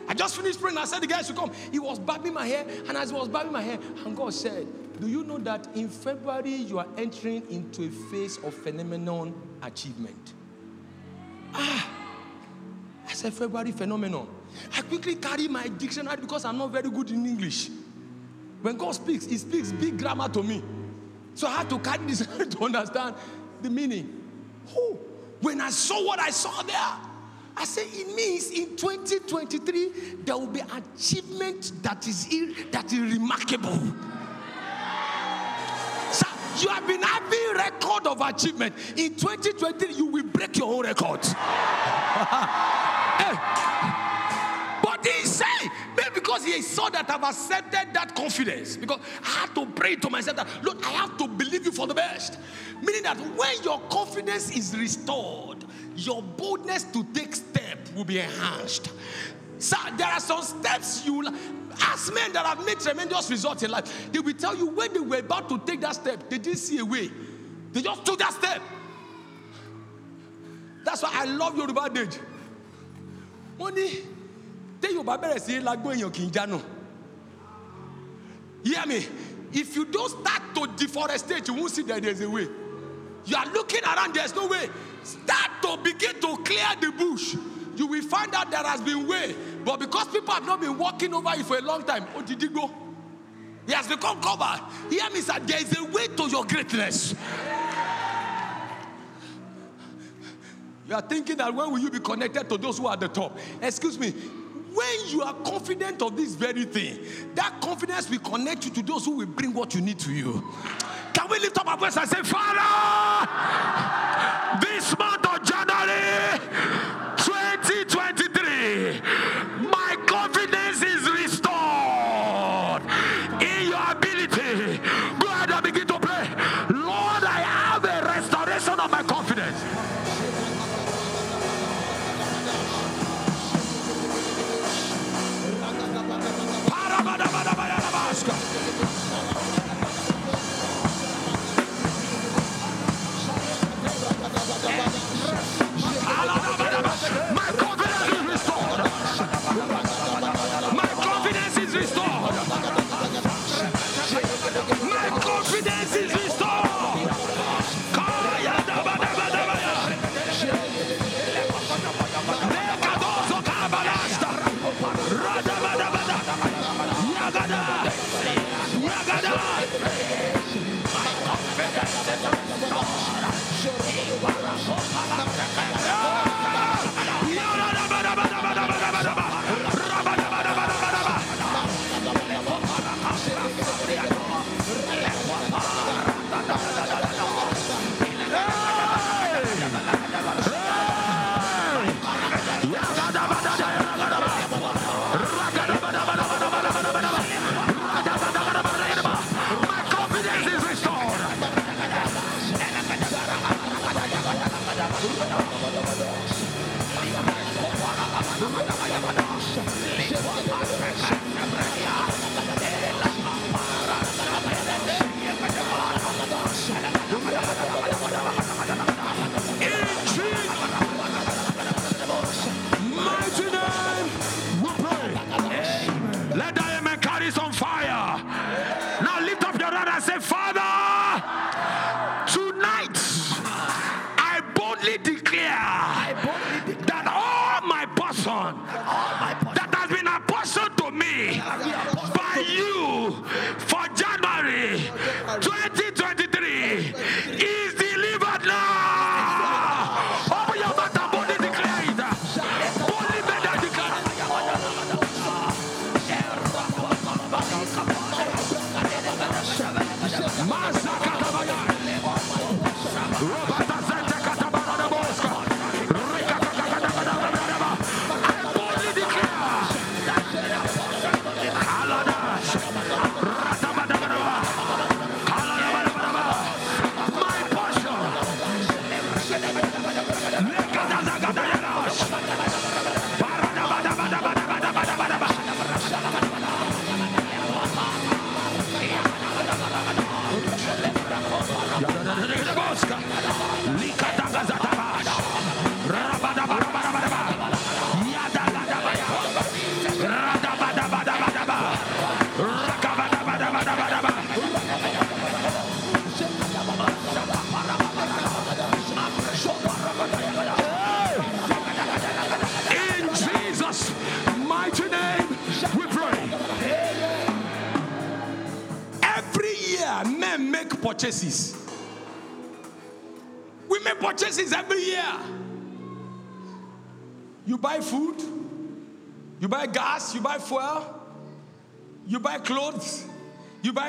I just finished praying. I said the guy should come. He was barbing my hair, and as he was barbing my hair, and God said, Do you know that in February you are entering into a phase of phenomenon achievement? Ah, I said February phenomenon. I quickly carry my dictionary because I'm not very good in English. When God speaks, He speaks big grammar to me. So I had to carry this *laughs* to understand the meaning. Oh, when I saw what I saw there, I say it means in 2023 there will be achievement that is ir- that is remarkable. Sir, you have been having record of achievement. In 2023, you will break your own records. *laughs* Eh. But maybe because he saw that I've accepted that confidence. Because I had to pray to myself that, Lord, I have to believe you for the best. Meaning that when your confidence is restored, your boldness to take step will be enhanced. So there are some steps you ask men that have made tremendous results in life. They will tell you when they were about to take that step, they didn't see a way. They just took that step. That's why I love Yoruba Dage. Wọ́n ní tẹ́ Yorùbá bẹ̀rẹ̀ sí lágbó èèyàn kì í jánu. Hear me? If you don't start to deforestate, you won't see that there's a way. You are looking around, there's no way. Start to begin to clear the bush. You will find out there has been way. But because people have not been walking over it for a long time, oh, did you go? He has become covered. Hear me, sir. There is a way to your greatness. You are thinking that when will you be connected to those who are at the top? Excuse me. When you are confident of this very thing, that confidence will connect you to those who will bring what you need to you. Can we lift up our voice and say, Father, this month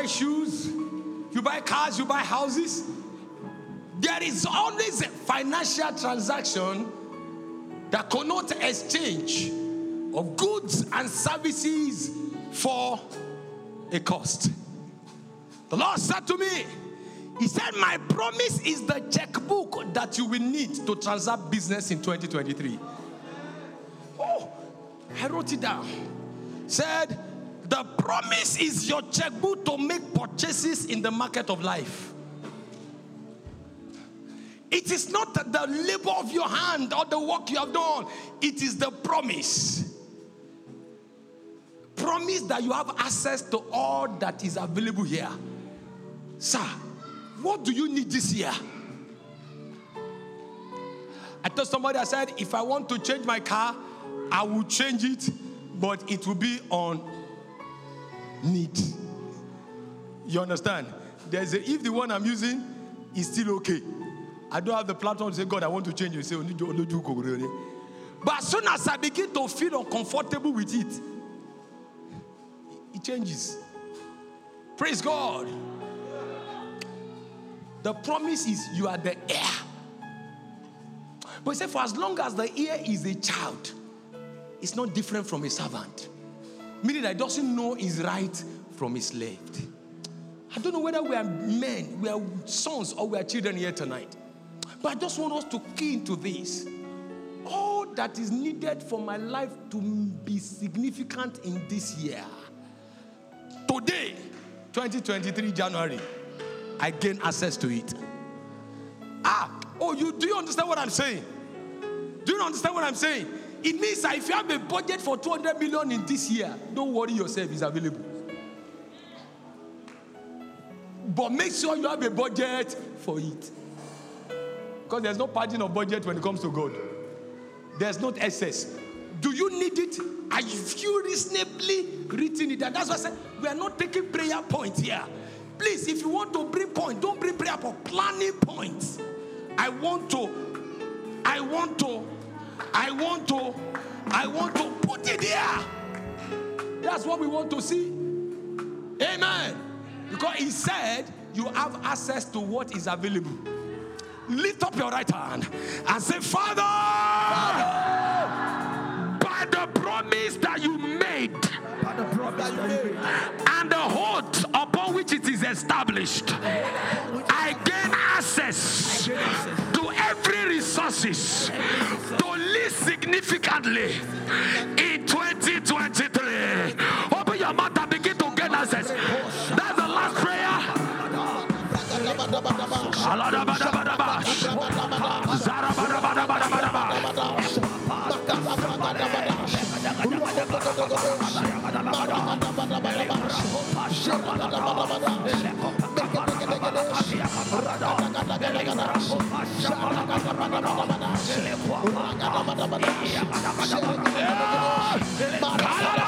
buy shoes, you buy cars, you buy houses. There is always a financial transaction that connotes exchange of goods and services for a cost. The Lord said to me, He said, My promise is the checkbook that you will need to transact business in 2023. Oh, I wrote it down. Said, The promise is your checkbook to make purchases in the market of life. It is not the labor of your hand or the work you have done, it is the promise. Promise that you have access to all that is available here. Sir, what do you need this year? I told somebody, I said, if I want to change my car, I will change it, but it will be on need. You understand? There's a, if the one I'm using is still okay, I don't have the platform to say, God, I want to change it. Say, but as soon as I begin to feel uncomfortable with it, it changes. Praise God. The promise is you are the heir. But he said, for as long as the heir is a child, it's not different from a servant. Meaning that doesn't know his right from his left. I don't know whether we are men, we are sons, or we are children here tonight. But I just want us to key into this. All that is needed for my life to be significant in this year. Today, 2023 January, I gain access to it. Ah, oh, you do you understand what I'm saying? Do you understand what I'm saying? It means that if you have a budget for 200 million in this year, don't worry yourself, it's available. But make sure you have a budget for it. Because there's no padding of budget when it comes to God. There's not excess. Do you need it? Are you reasonably written it? And that's why I said we are not taking prayer points here. Please, if you want to bring point, don't bring prayer point, planning points. I want to, I want to, I want to, I want to put it there. That's what we want to see. Amen. Because he said you have access to what is available. Lift up your right hand and say, Father, by the promise that you made By the promise that you made. and the hold upon which it is established, I gain access every resources to live significantly in 2023. Open your mouth and begin to gain access. That's the last prayer. *laughs* Shut up,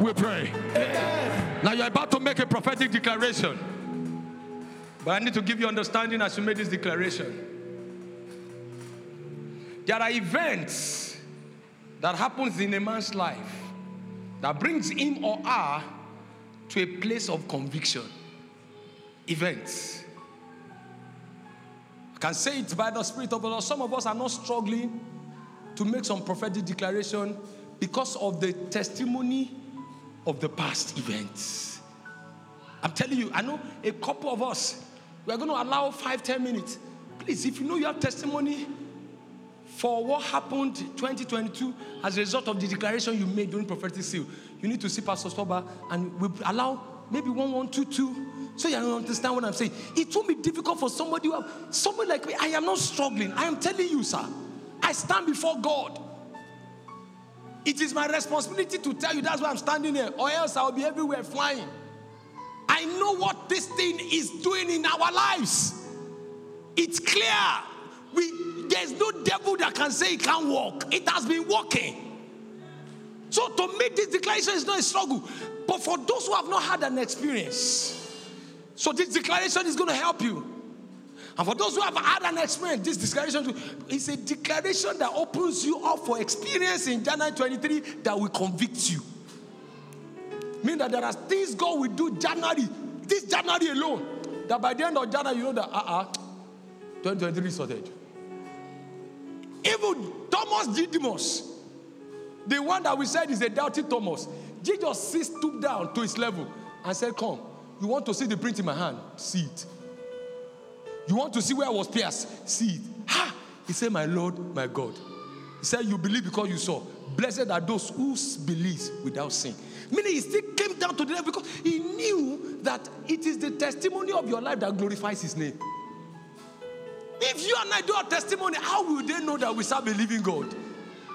we pray. Now you're about to make a prophetic declaration. But I need to give you understanding as you make this declaration. There are events that happens in a man's life that brings him or her to a place of conviction. Events. I can say it by the Spirit of the Lord. Some of us are not struggling to make some prophetic declaration because of the testimony of the past events. I'm telling you, I know a couple of us, we are going to allow five, ten minutes. Please, if you know you have testimony for what happened 2022 as a result of the declaration you made during prophetic seal, you need to see Pastor Stoba and we allow maybe one, one, two, two. So you understand what I'm saying. It won't be difficult for somebody somebody like me. I am not struggling. I am telling you, sir. I stand before God. It is my responsibility to tell you that's why I'm standing here, or else I'll be everywhere flying. I know what this thing is doing in our lives. It's clear. We, there's no devil that can say it can't work. It has been working. So to make this declaration is not a struggle. But for those who have not had an experience, so this declaration is going to help you. And for those who have had an experience, this declaration is a declaration that opens you up for experience in January 23 that will convict you. Mean that there are things God will do January, this January alone, that by the end of January, you know that, uh uh 2023 sorted. Even Thomas Didymus, the one that we said is a doubting Thomas, Jesus stooped down to his level and said, Come, you want to see the print in my hand? See it. You want to see where I was pierced? See it. Ha! He said, My Lord, my God. He said, You believe because you saw. Blessed are those who believe without sin. Meaning, he still came down to the level because he knew that it is the testimony of your life that glorifies his name. If you and I do a testimony, how will they know that we serve a living God?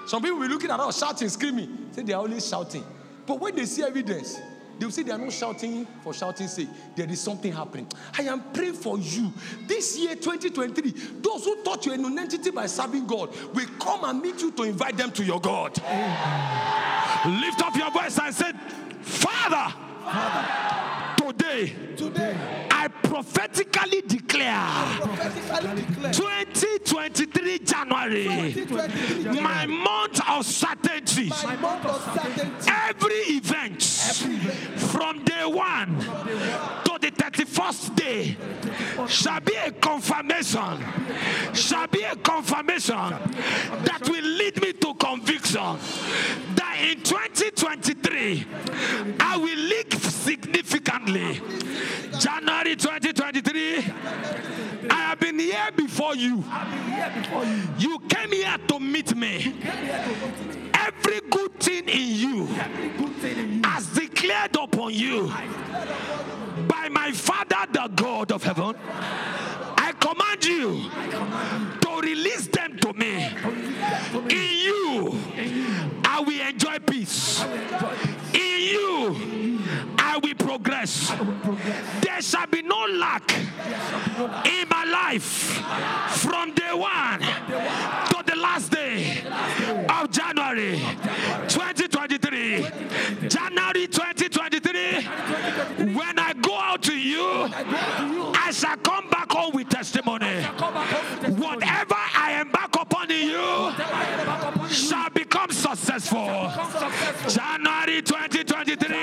Some people will be looking at us shouting, screaming. Say they are only shouting. But when they see evidence, they will say they are not shouting for shouting's sake. There is something happening. I am praying for you. This year, 2023, those who thought you were an entity by serving God will come and meet you to invite them to your God. Lift up your voice and say, Father, Father, today, today, I prophetically declare prophetically declare 2023 January, 2023 my month of certainty. month of certainty. Every event from day one to the 31st day shall be a confirmation, shall be a confirmation that will lead me to conviction that in 2023 I will leak significantly. January 2023, I have been here before you. You came here to meet me. Every good thing in you has declared upon you by my Father, the God of heaven. I command you to release them to me. In you, I will enjoy peace. In you, I will progress. There shall be no lack in my life from day one to the last day of January 2023. January 2023, when I go out to you, I shall come back home with testimony. Whatever I embark upon in you shall become successful. January 2023,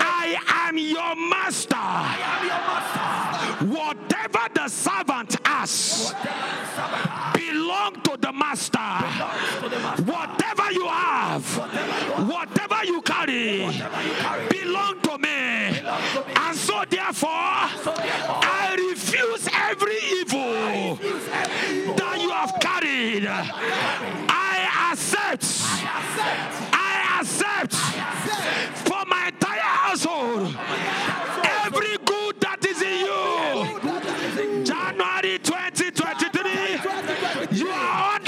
I am your master. Whatever the servant asks belong to the master. Whatever you have, whatever you carry, belong to me. And so therefore, I refuse every evil that you have carried. I accept. I accept for my entire household every good that is in you. January 2023, you are under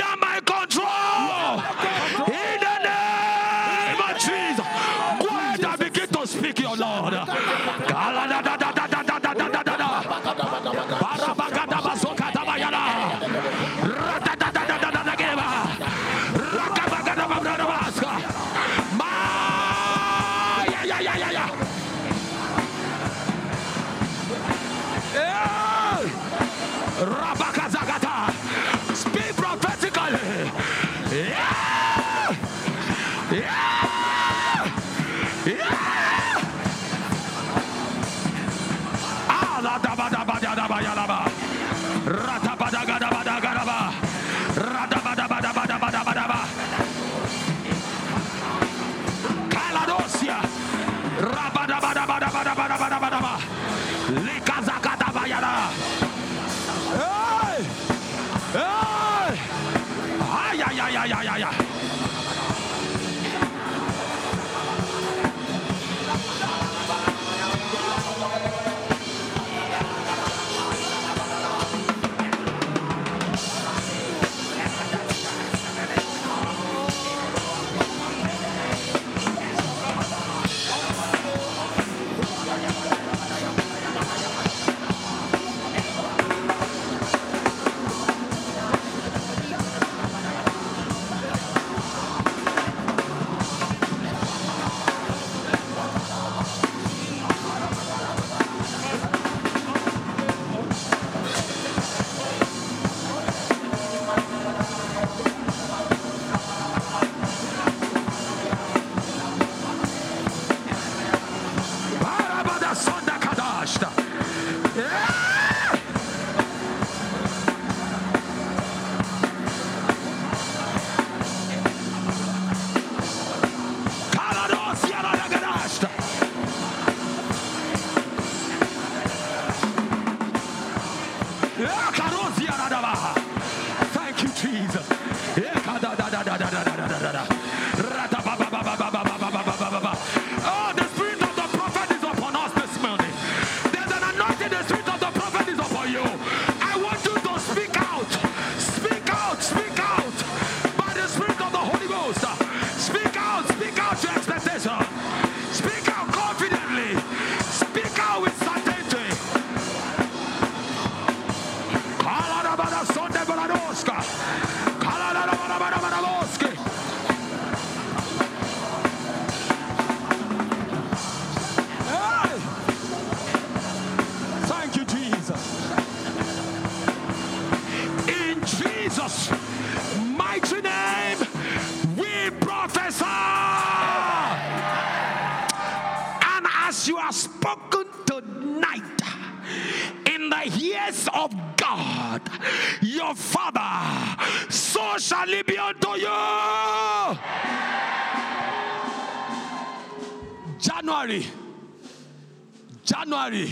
January,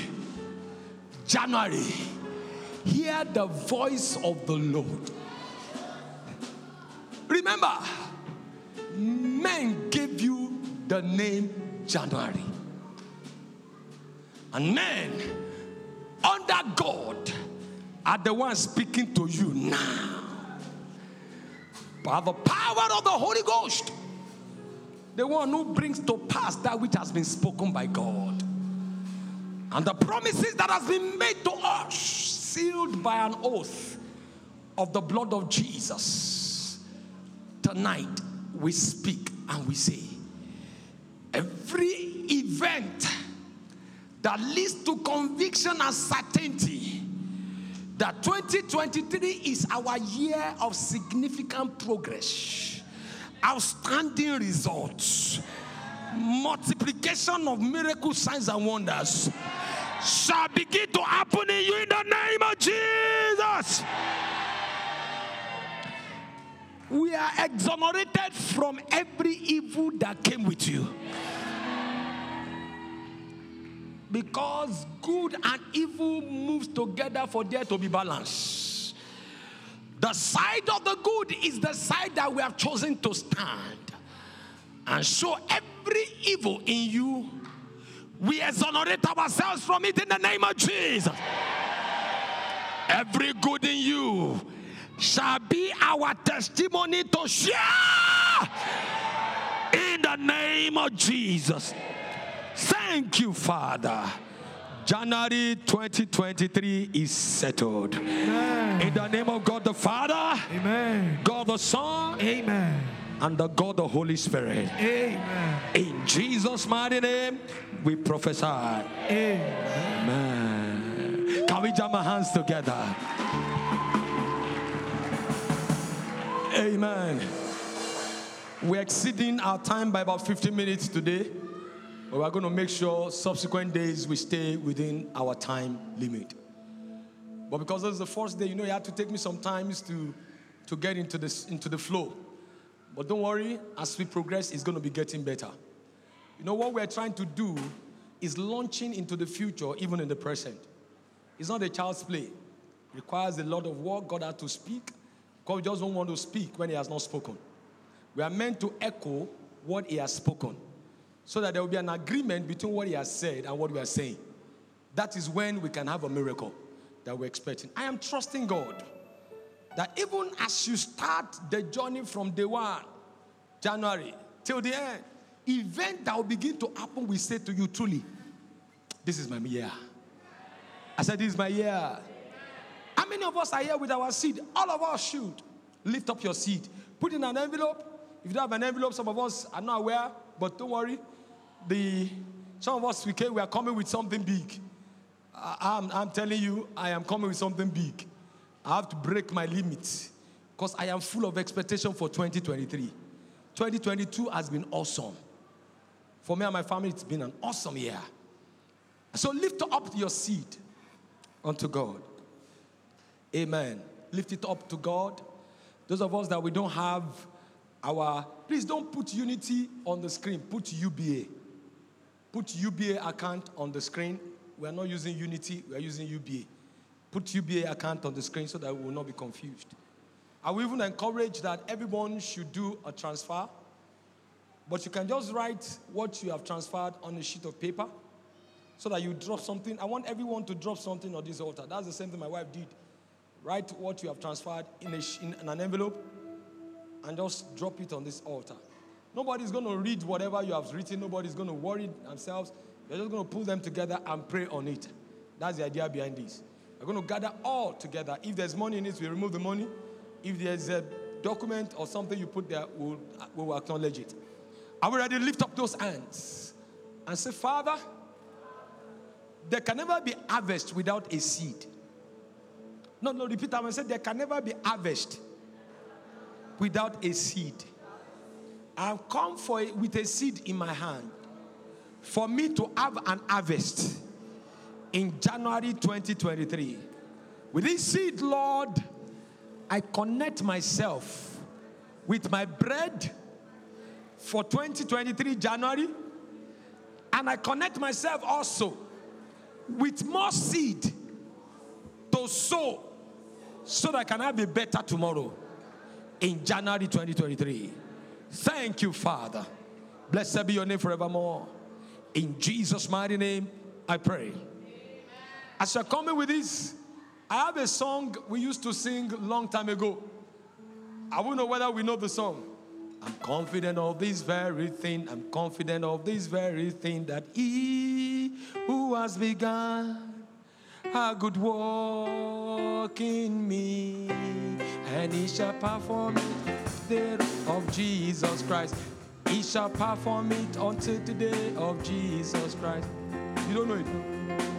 January, hear the voice of the Lord. Remember, men gave you the name January. And men under God are the ones speaking to you now. By the power of the Holy Ghost, the one who brings to pass that which has been spoken by God. And the promises that has been made to us, sealed by an oath of the blood of Jesus. Tonight we speak and we say, every event that leads to conviction and certainty that 2023 is our year of significant progress, outstanding results, multiplication of miracle signs and wonders shall begin to happen in you in the name of Jesus. We are exonerated from every evil that came with you. Because good and evil moves together for there to be balance. The side of the good is the side that we have chosen to stand. And show every evil in you, we exonerate ourselves from it in the name of Jesus. Every good in you shall be our testimony to share in the name of Jesus. Thank you, Father. January 2023 is settled. In the name of God the Father, Amen. God the Son, Amen. And the God the Holy Spirit. Amen. In Jesus' mighty name, we prophesy. Amen. Amen. Can we jam our hands together? Amen. We're exceeding our time by about 15 minutes today. But we're going to make sure subsequent days we stay within our time limit. But because this is the first day, you know, you have to take me some time to, to get into, this, into the flow. But don't worry, as we progress, it's going to be getting better. You know, what we're trying to do is launching into the future, even in the present. It's not a child's play. It requires a lot of work. God had to speak. God just don't want to speak when He has not spoken. We are meant to echo what He has spoken so that there will be an agreement between what He has said and what we are saying. That is when we can have a miracle that we're expecting. I am trusting God that even as you start the journey from day one, January, till the end, event that will begin to happen will say to you truly, this is my year. I said, this is my year. How many of us are here with our seed? All of us should lift up your seed. Put in an envelope. If you don't have an envelope, some of us are not aware, but don't worry. The some of us we came, we are coming with something big. I, I'm, I'm telling you, I am coming with something big. I have to break my limits because I am full of expectation for 2023. 2022 has been awesome. For me and my family, it's been an awesome year. So lift up your seed unto God. Amen. Lift it up to God. Those of us that we don't have our, please don't put unity on the screen. Put UBA. Put UBA account on the screen. We are not using unity, we are using UBA. Put UBA account on the screen so that we will not be confused. I will even encourage that everyone should do a transfer, but you can just write what you have transferred on a sheet of paper so that you drop something. I want everyone to drop something on this altar. That's the same thing my wife did. Write what you have transferred in, a, in an envelope and just drop it on this altar. Nobody's going to read whatever you have written. Nobody's going to worry themselves. You're just going to pull them together and pray on it. That's the idea behind this. We're going to gather all together. If there's money in it, we remove the money. If there's a document or something you put there, we'll, we will acknowledge it. Are we ready to lift up those hands and say, Father, there can never be harvest without a seed. No, no, repeat that one. Say, there can never be harvest without a seed. I've come for it with a seed in my hand for me to have an harvest in January 2023. With this seed, Lord, I connect myself with my bread for 2023 January, and I connect myself also with more seed to sow so that I can have a better tomorrow in January 2023. Thank you, Father. Blessed be your name forevermore. In Jesus' mighty name, I pray. As you're coming with this, I have a song we used to sing long time ago. I won't know whether we know the song. I'm confident of this very thing. I'm confident of this very thing that He who has begun a good work in me, and He shall perform it the day of Jesus Christ. He shall perform it until the day of Jesus Christ. You don't know it.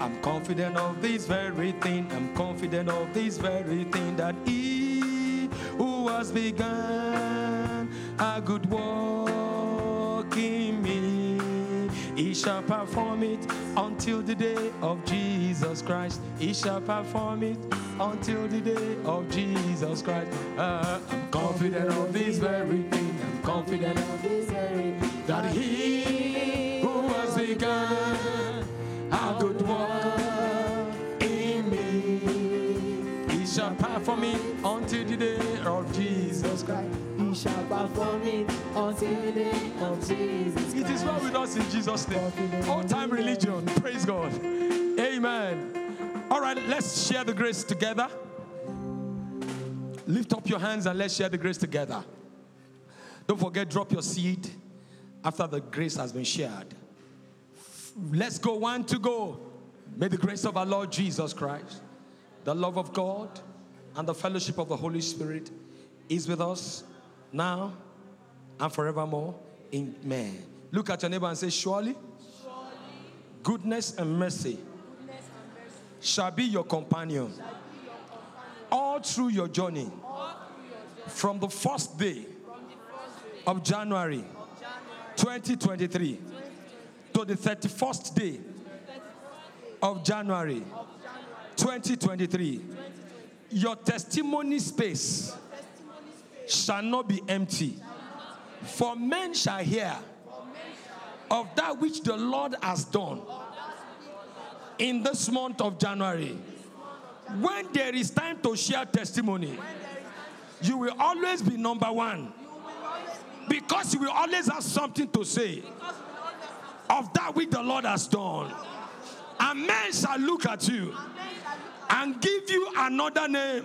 I'm confident of this very thing. I'm confident of this very thing that He who has begun a good work in me, He shall perform it until the day of Jesus Christ. He shall perform it until the day of Jesus Christ. Uh, I'm confident of this very thing. I'm confident of this very thing that He who has begun perform it until the day of Jesus Christ. He shall perform it until the day of Jesus Christ. It is well with us in Jesus' name. Old time religion. Praise God. Amen. All right, let's share the grace together. Lift up your hands and let's share the grace together. Don't forget, drop your seed after the grace has been shared. Let's go one to go. May the grace of our Lord Jesus Christ, the love of God, and the fellowship of the Holy Spirit is with us now and forevermore. Amen. Look at your neighbor and say, Surely, goodness and mercy shall be your companion all through your journey from the first day of January 2023 to the 31st day of January 2023. Your testimony space shall not be empty, for men shall hear of that which the Lord has done in this month of January. When there is time to share testimony, you will always be number one because you will always have something to say of that which the Lord has done. And men shall look at you and give you another name